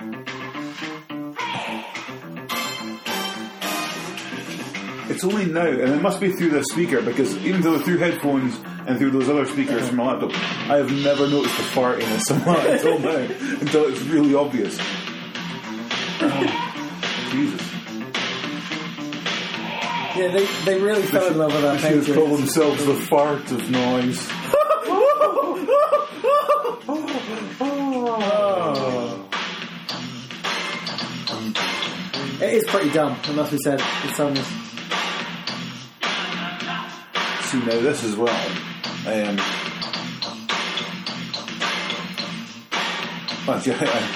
It's only now, and it must be through the speaker because even though through headphones and through those other speakers from my laptop, I have never noticed the fart in a song until now, until it's really obvious. Yeah, they, they really fell in love with that They should called themselves the fart of noise. It is pretty dumb, it must be said. The song is. See now this as well. Um, I,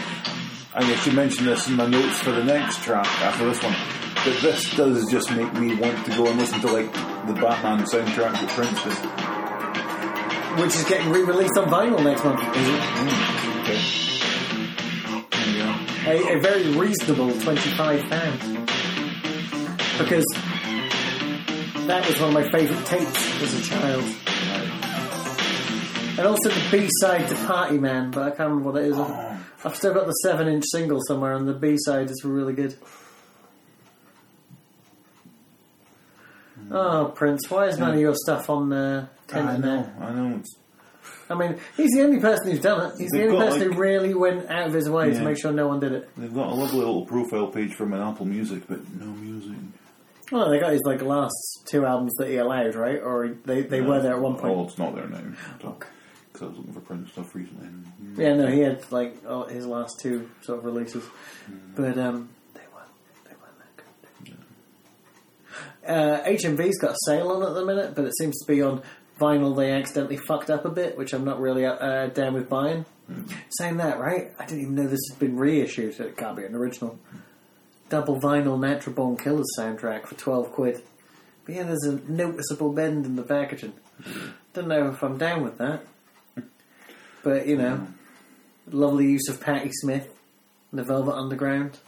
I actually mentioned this in my notes for the next track after this one. But this does just make me want to go and listen to like the Batman soundtrack that Prince did. Which is getting re released on vinyl next month. Mm, okay. There you go. A, a very reasonable £25. Because that was one of my favourite tapes as a child. And also the B side to Party Man, but I can't remember what it is. I've still got the 7 inch single somewhere, and the B side is really good. Oh, Prince, why is none of your stuff on uh, I know? I know. It's, I mean, he's the only person who's done it. He's the They've only got, person like- who really went out of his way to Yeah. make sure no one did it. they've got a lovely little profile page for him on Apple Music, but no music. Well, they got his like last two albums that he allowed, right? Or they, they were there at one point. Oh, it's not there now. Because I was looking for Prince stuff recently. and- Yeah, no, he had like oh, his last two sort of releases, Hmm. but um, they weren't they weren't that good. Uh, HMV's got a sale on at the minute, but it seems to be on vinyl. They accidentally fucked up a bit, which I'm not really uh, down with buying. Hmm. Saying that, right? I didn't even know this had been reissued. So it can't be an original. Double vinyl Natural Born Killers soundtrack for twelve quid. But yeah, there's a noticeable bend in the packaging. Don't know if I'm down with that. But you know, lovely use of Patti Smith, and the Velvet Underground.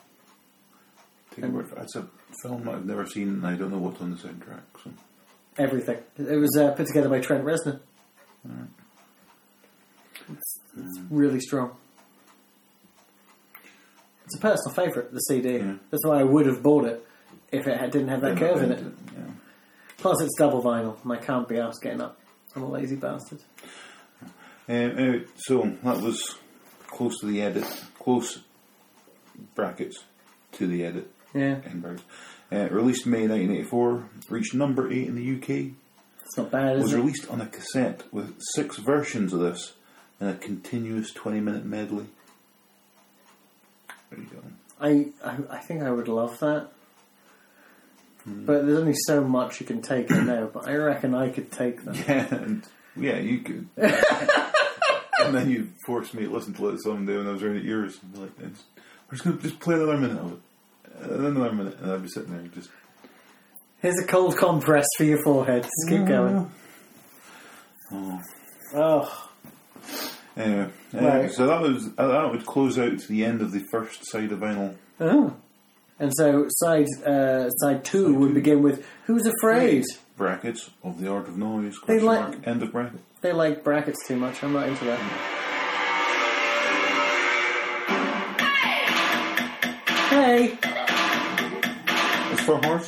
Take a word for It's a film I've never seen, and I don't know what's on the soundtrack. So. Everything. It was uh, put together by Trent Reznor. It's, it's really strong. It's a personal favourite, the CD. Yeah. That's why I would have bought it if it had, didn't have that curve in it. Yeah. Plus, it's double vinyl, and I can't be asked getting up. I'm a lazy bastard. Um, anyway, so that was close to the edit, close brackets to the edit Yeah, in. Uh, released May 1984, reached number 8 in the UK. it's not bad, is was it? released on a cassette with six versions of this and a continuous 20 minute medley. There you go. I, I, I think I would love that. Hmm. But there's only so much you can take in there, but I reckon I could take that. Yeah, and yeah, you could. and then you forced me to listen to it someday when I was around at yours. Like, "It's- we're just going to just play another minute of it. Another minute. And I'd be sitting there just. Here's a cold compress for your forehead. Just keep going. Oh. Oh, Anyway, uh, Right. so that was uh, that would close out to the end of the first side of vinyl. oh. And so side uh, side two would begin with "Who's Afraid?" Brackets of the art of noise. They question like- mark, end of bracket. They like brackets too much. I'm not into that. Hey, For horse.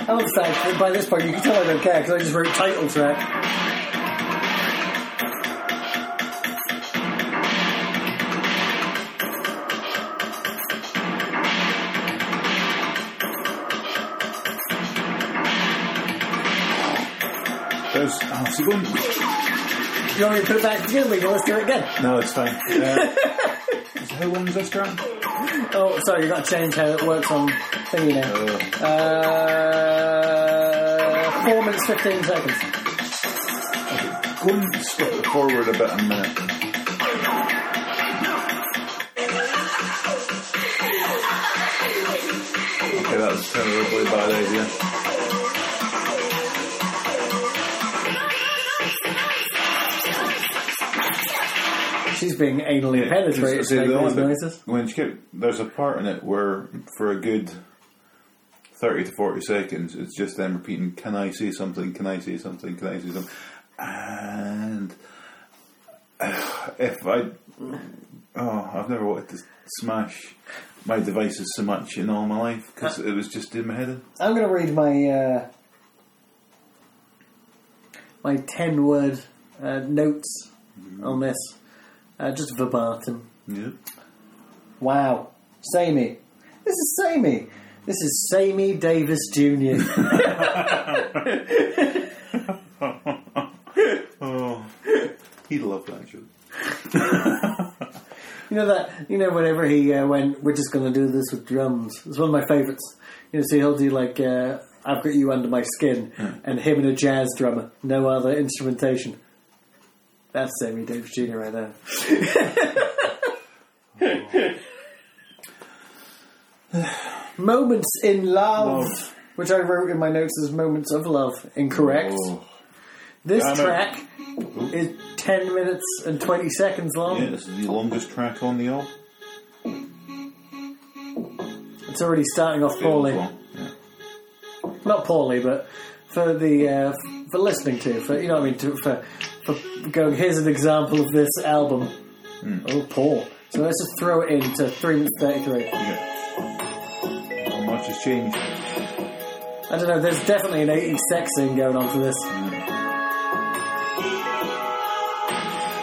I love the fact by this point you can tell I don't care because I just wrote title track. There's. So going, You want me to put it back together? We can let's do it again. no, it's fine. Uh, so how long is this track? Oh, sorry, you've got to change how it works on thingy now. Uh, Uh, four minutes fifteen seconds. Okay, go and it forward a bit a minute. Okay, that was kind of a really bad idea. Being anally penetrated See, the only noises. when you get, there's a part in it where, for a good thirty to forty seconds. It's just them repeating, "Can I say something? Can I say something? Can I say something?" And uh, if I, oh, I've never wanted to smash my devices so much in all my life because it was just in my head. I'm going to read my uh, my ten word uh, notes on this, uh, just verbatim. Yeah. Wow, Samey, this is Samey. This is Samey Davis Jr. Oh, he'd love that joke. You know that you know whenever he uh, went, we're just going to do this with drums. It's one of my favourites. You know, so he'll do like uh, I've got you under my skin, and him and a jazz drummer, no other instrumentation. That's Sammy Davis Jr. right there. moments in love, Love. which I wrote in my notes as moments of love. Incorrect. Oh. This Damn track is ten minutes and twenty seconds long. Yeah, this is the longest track on the album. It's already starting off poorly. Yeah. not poorly, but for the uh, for listening to, for you know what I mean, to, for for going. Here's an example of this album. Oh, poor. So let's just throw it into three minutes thirty-three. Yeah. Not much has changed. I don't know. There's definitely an '80s sex scene going on to this.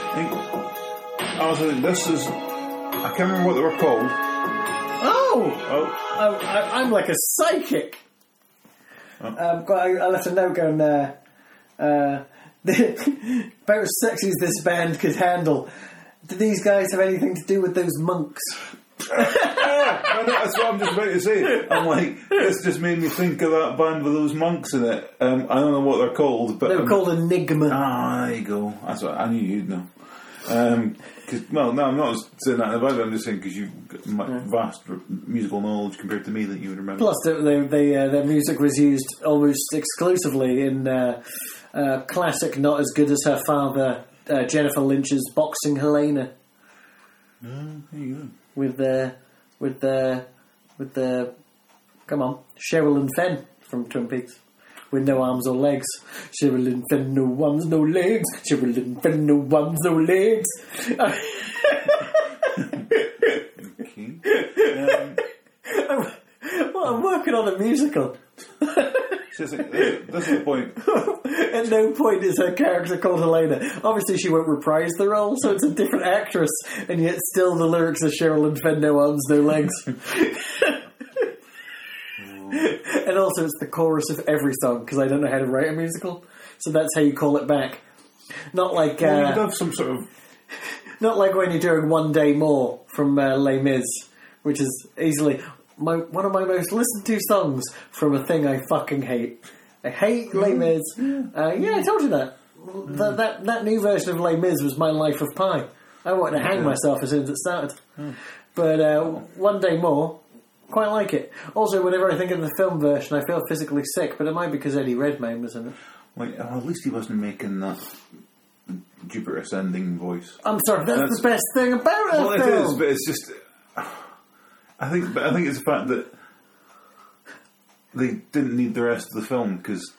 I think, also, this is. I can't remember what they were called. Oh, Oh, I'm, I- I'm like a psychic. Oh. Um, got- I, I left a note going there. Uh, about as sexy as this band could handle. Do these guys have anything to do with those monks? yeah, I know, that's what I'm just about to say. I'm like, this just made me think of that band with those monks in it. Um, I don't know what they're called, but they're um, called Enigma. Ah, there you go. That's what I knew you'd know. Um 'cause well, no, I'm not saying that about it. I'm just saying because you've got mu- vast r- musical knowledge compared to me that you would remember. Plus, they, they, uh, their music was used almost exclusively in uh, uh, classic, not as good as her father, uh, Jennifer Lynch's Boxing Helena, Oh, there you go. with the with the with the come on, Sherilyn Fenn from Twin Peaks. With no arms or legs. Sherilyn Fenn, no arms, no legs. Sherilyn Fenn, no arms, no legs. Okay. Um, well, I'm working on a musical. so it's like, this, this is the point. At no point is her character called Helena. Obviously, she won't reprise the role, so it's a different actress, and yet still the lyrics are Sherilyn Fenn, no arms, no legs. and also, it's the chorus of every song, because I don't know how to write a musical, so that's how you call it back. Not like Well, you'd uh, have some sort of. not like when you're doing One Day More from uh, Les Mis, which is easily my one of my most listened to songs from a thing I fucking hate. I hate Les Mis. Uh, yeah, I told you that. That, that. that new version of Les Mis was my Life of Pi. I wanted to hang myself as soon as it started. But uh, One Day More, quite like it. Also, whenever I think of the film version, I feel physically sick, but it might be because Eddie Redmayne was in it. Well, at least he wasn't making that Jupiter ascending voice. I'm sorry, that's, That's- the best thing about that Well, it film. is, but it's just. I think, but I think it's the fact that they didn't need the rest of the film because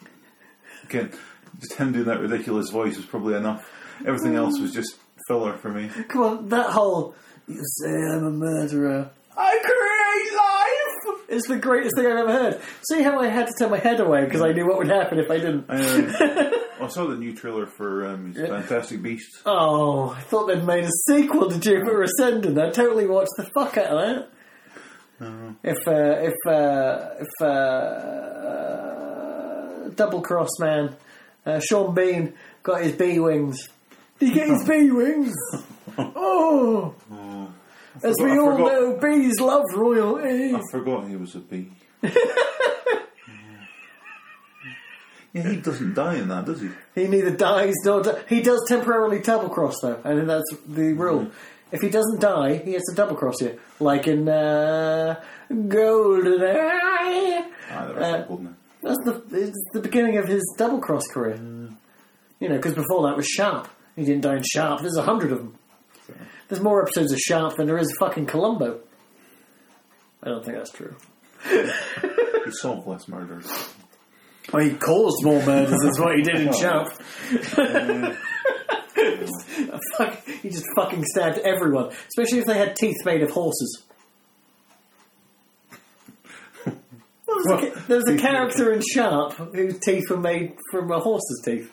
again, just him doing that ridiculous voice was probably enough. Everything else was just filler for me. Come on, that whole "You say I'm a murderer, I create life" is the greatest thing I've ever heard. See how I had to turn my head away because I knew what would happen if I didn't. Um, I saw the new trailer for um, Fantastic Beasts. Oh, I thought they'd made a sequel to Jupiter Ascending. I totally watched the fuck out of that. If uh, if uh, if uh, double cross man, uh, Sean Bean got his bee wings. Did he get his bee wings? Oh, as we I all forgot- know, bees love royalty. I forgot he was a bee. yeah, he doesn't die in that, does he? He neither dies nor di- he does temporarily double cross though. and that's the rule. If he doesn't die, he has to double cross you, like in uh, Golden Eye. Ah, that Uh. That's the it's the beginning of his double cross career. You know, because before that was Sharpe. He didn't die in Sharpe. There's a hundred of them. There's more episodes of Sharpe than there is fucking Columbo. I don't think that's true. He solved less murders. Well, he caused more murders. That's what he did in Sharpe. Fuck, he just fucking stabbed everyone, especially if they had teeth made of horses. There was, a, ca- there was a character in Sharpe whose teeth were made from a horse's teeth.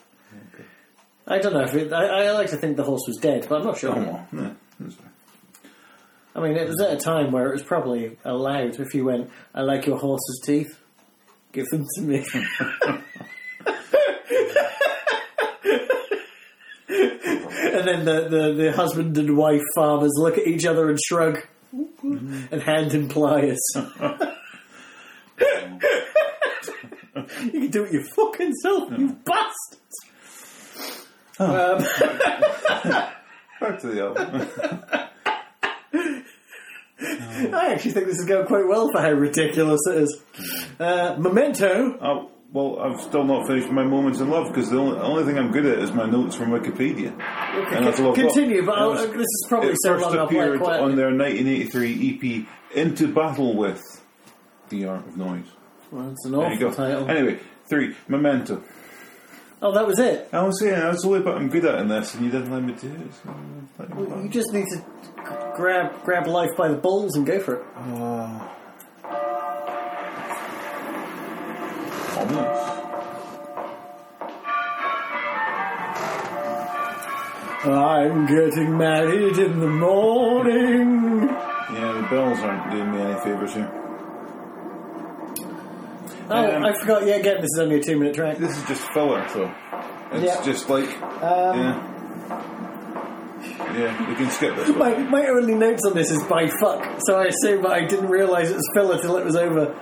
I don't know if it. I, I like to think the horse was dead, but I'm not sure. Come on. No, that's fine. I mean, it was at a time where it was probably allowed if you went, I like your horse's teeth, give them to me. and then the, the, the husband and wife farmers look at each other and shrug and hand him pliers. you can do it your fucking self, you bastards! Um, Back to the album. I actually think this is going quite well for how ridiculous it is. Uh, Memento. oh, well, I've still not finished my moments in love because the only, only thing I'm good at is my notes from Wikipedia. And that's all I've. Continue, but was- this is probably so first long appeared on their 1983 EP Into Battle With The Art of Noise. Well, that's an awful title. Anyway, three, Memento. Oh, that was it. I was saying that's the only bit I'm good at in this, and you didn't let me do it. So I'm you You just need to grab grab life by the balls and go for it. Uh, I'm getting married in the morning. Yeah, the bells aren't doing me any favours here. Oh, Um, I forgot. Yeah, again, this is only a two minute track. This is just filler, so it's Yeah. just like Um, yeah, yeah. We can skip this. My, One. my only notes on this is by fuck, so I assume I didn't realise it was filler till it was over.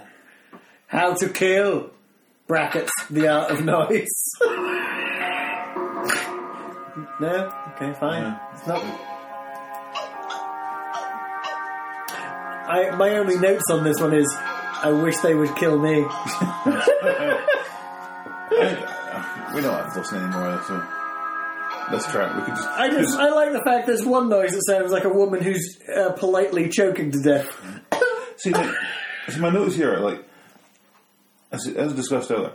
How to kill brackets the art of noise. no, okay, fine. Yeah. It's not. I my only notes on this one is I wish they would kill me. We don't have to listen anymore, so this track we could just. I just I like the fact there's one noise that sounds like a woman who's uh, politely choking to death. See, like, see, my notes here, are like, as, as discussed earlier,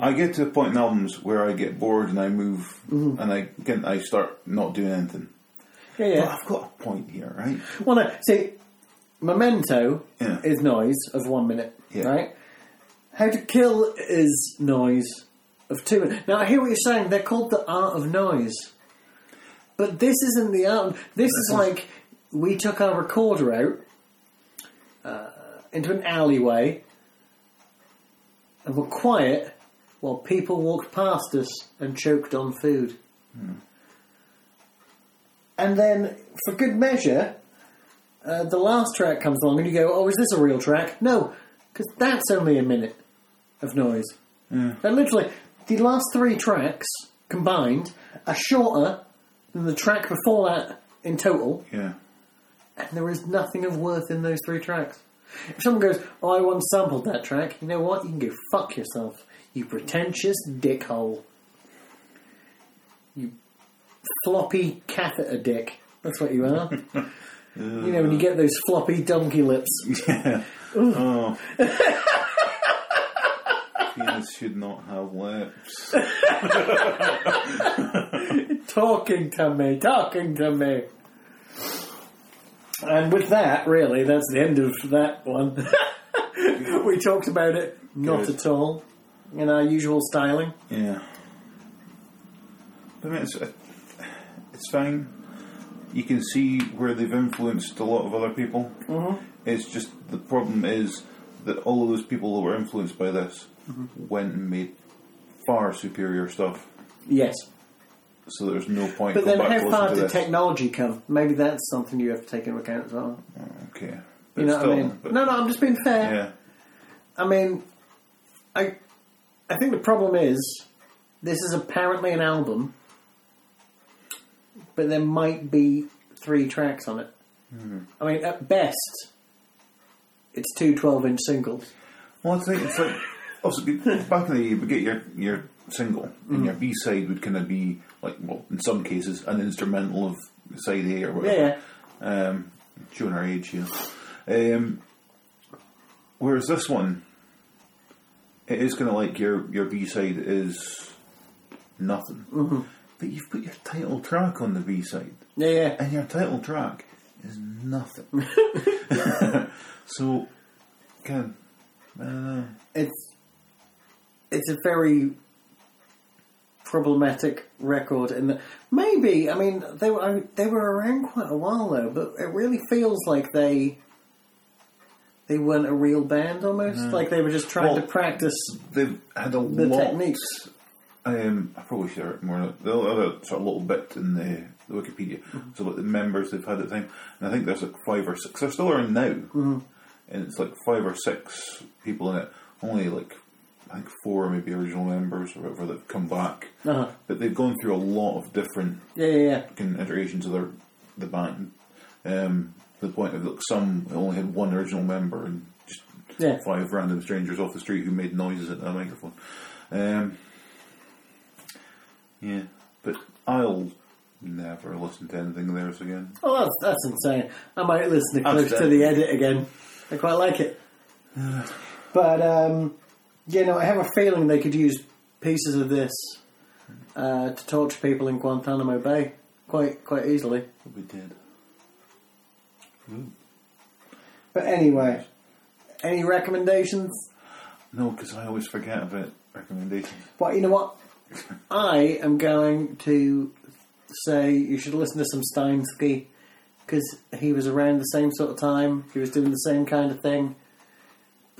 I get to a point in albums where I get bored and I move and I get, I start not doing anything. Yeah, But. I've got a point here, right? Well, no, see, Memento Yeah. is noise of one minute, Yeah. right? How to Kill is noise of two minutes. Now, I hear what you're saying. They're called the art of noise. But this isn't the art. This is like we took our recorder out uh, into an alleyway and were quiet while people walked past us and choked on food. And then, for good measure, uh, the last track comes along and you go, oh, is this a real track? No, because that's only a minute of noise. And literally, the last three tracks combined are shorter than the track before that in total, Yeah. and there is nothing of worth in those three tracks. If someone goes, oh, I once sampled that track, you know what? You can go fuck yourself, you pretentious dickhole. You floppy catheter dick. That's what you are. you know, when you get those floppy donkey lips. Yeah. Oh. Penis should not have lips. talking to me, talking to me. And with that, really, that's the end of that one. we talked about it, not Good. at all, in our usual styling. Yeah. I mean, it's, it's fine. You can see where they've influenced a lot of other people. Mm-hmm. It's just the problem is that all of those people that were influenced by this went and made far superior stuff. Yes. So there's no point. But then how far did technology come? Maybe that's something you have to take into account as well. Oh, okay. You know still, what I mean? No, no, I'm just being fair. Yeah. I mean, I, I think the problem is this is apparently an album, but there might be three tracks on it. Hmm. I mean, at best, it's two 12 inch singles. Well, I think it's like also back in the day, you would get your your single, Mm. and your B side would kind of be like, well, in some cases, an instrumental of side A or whatever. Yeah, Um, showing our age here. Um, whereas this one, it is kind of like your your B side is nothing, mm-hmm. but you've put your title track on the B side, Yeah, yeah. and your title track is nothing. so, can I don't know. It's it's a very problematic record, and maybe I mean they were I mean, they were around quite a while though, but it really feels like they they weren't a real band almost, mm. like they were just trying Well, to practice. They've had a The lot. techniques. Um, I probably should have more. Have a sort of little bit in the, the Wikipedia. Mm-hmm. So like the members they've had at the time, and I think there's like five or six. They're still around now, mm-hmm. and it's like five or six people in it. Only like I think four maybe original members or whatever that've come back, Uh-huh. but they've gone through a lot of different Yeah, yeah, yeah. iterations of their the band. Um, to the point of look, some only had one original member and just Yeah. five random strangers off the street who made noises at a microphone. Um, yeah, but I'll never listen to anything of theirs again. Oh, that's, that's insane. I might listen to to the edit again. I quite like it. but, um, you know, I have a feeling they could use pieces of this uh, to torture people in Guantanamo Bay quite quite easily. We did. But anyway, any recommendations? No, because I always forget about recommendations. Well, you know what? I am going to say you should listen to some Steinski because he was around the same sort of time. He was doing the same kind of thing,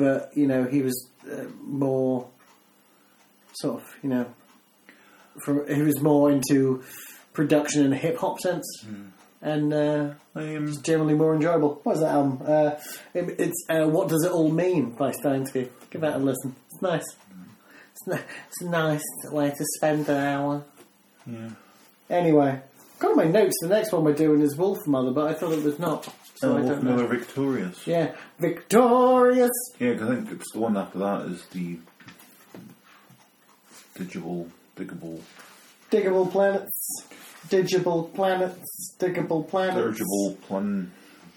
but you know he was uh, more sort of you know from he was more into production in a hip hop sense, and uh, Um, generally more enjoyable. What's that album? Uh, it, it's uh, What Does It All Mean by Steinski. Give that a listen. It's nice. It's, it's a nice way to spend an hour. yeah. Anyway, got my notes. The next one we're doing is Wolf Mother, but I thought it was not. So Oh, I don't know. Victorious. Yeah, Victorious. Yeah, 'cause I think it's the one after that is the digital, diggable, Diggable planets. Digital planets. Diggable planets. dirigible plan,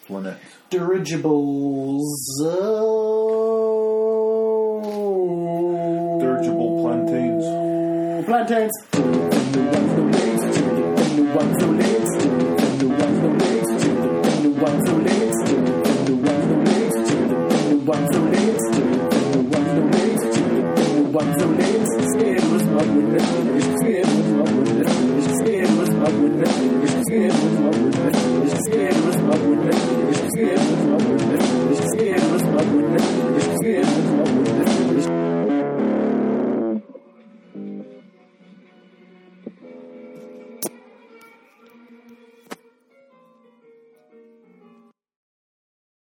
planet. Dirigibles. Oh. Dirigible plantains. Plantains ones